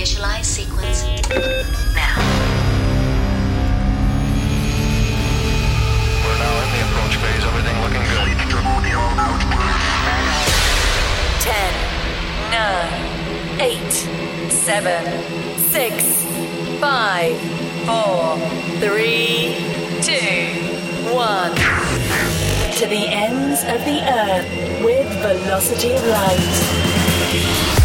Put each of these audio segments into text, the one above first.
Initialize sequence now. We're now in the approach phase. Everything looking good. 10, 9, 8, 7, 6, 5, 4, 3, 2, 1. To the ends of the earth with velocity of light.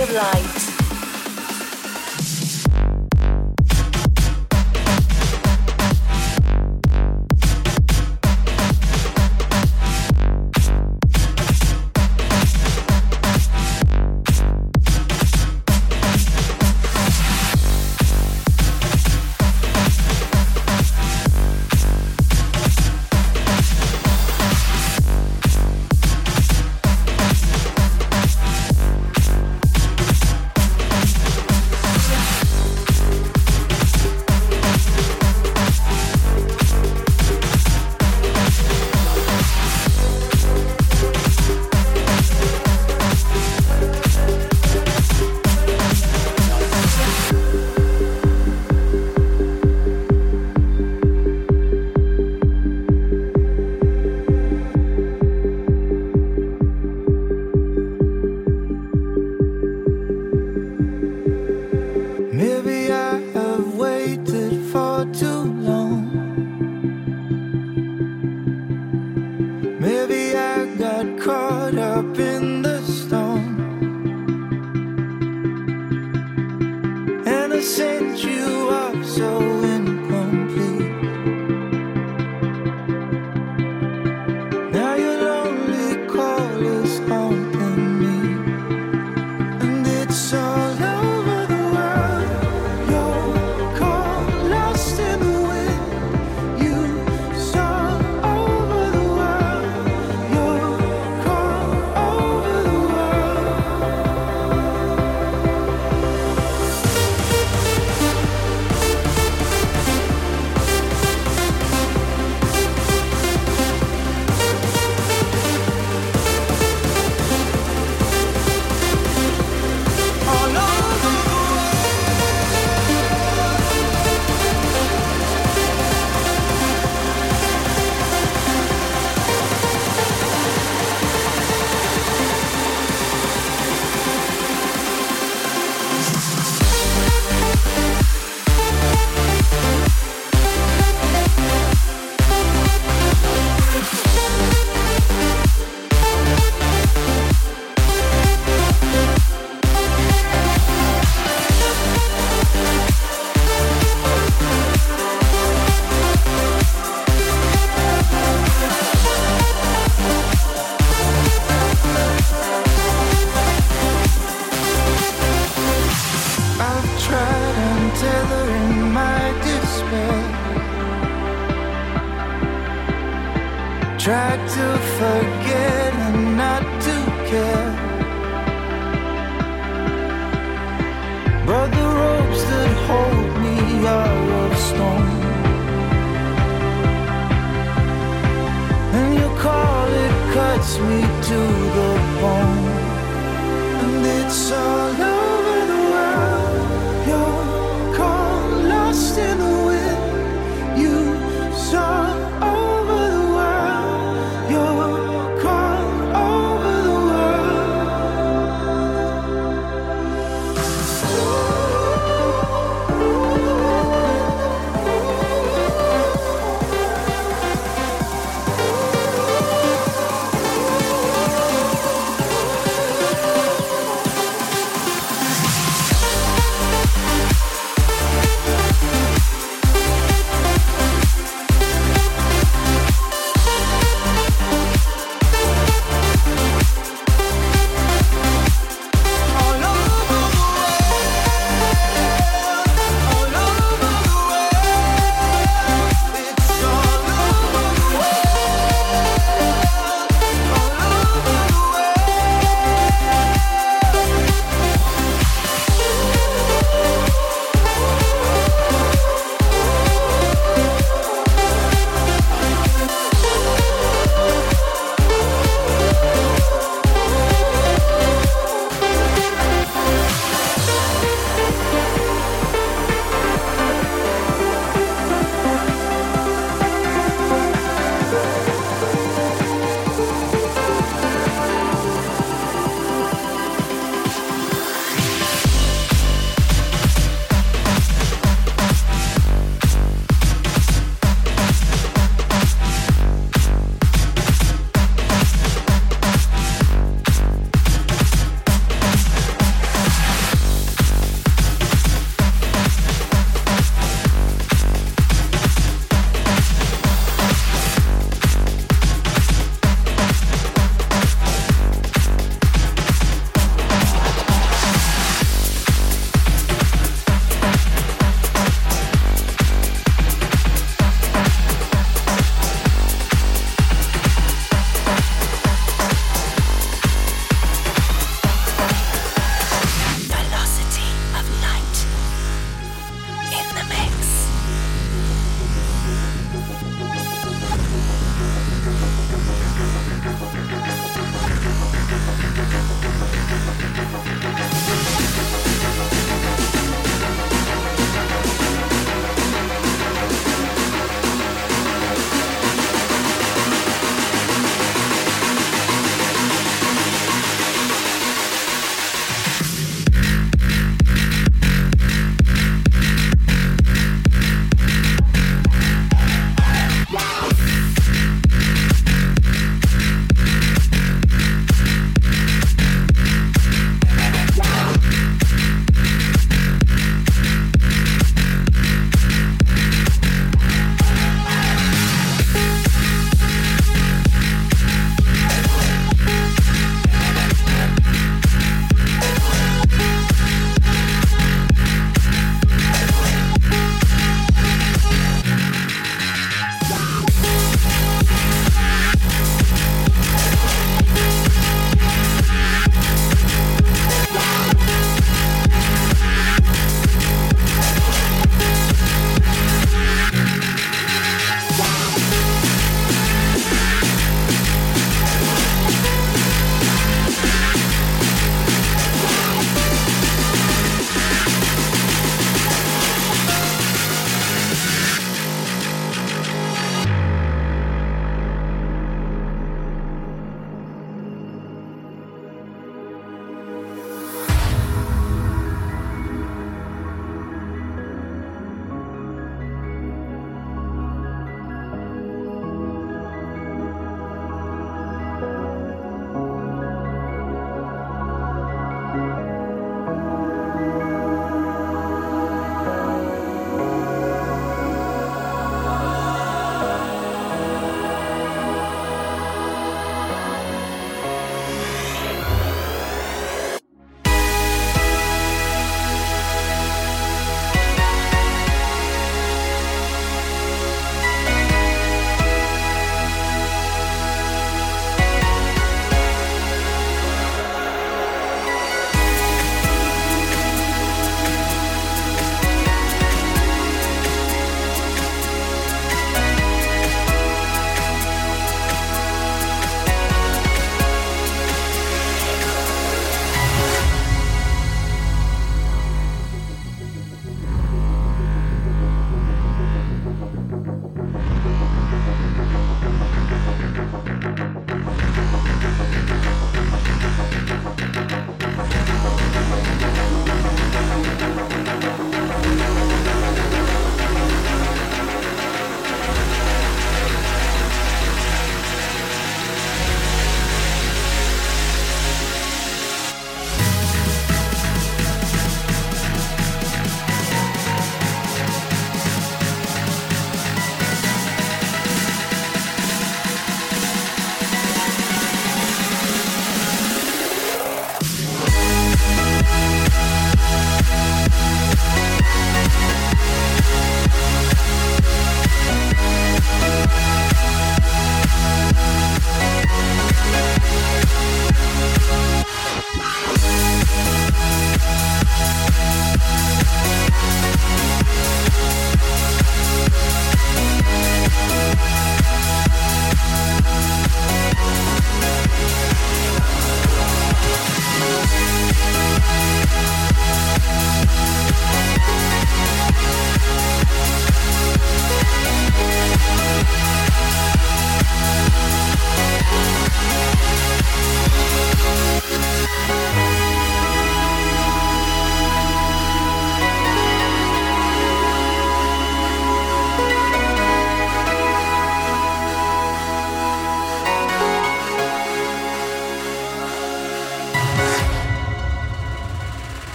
Of light.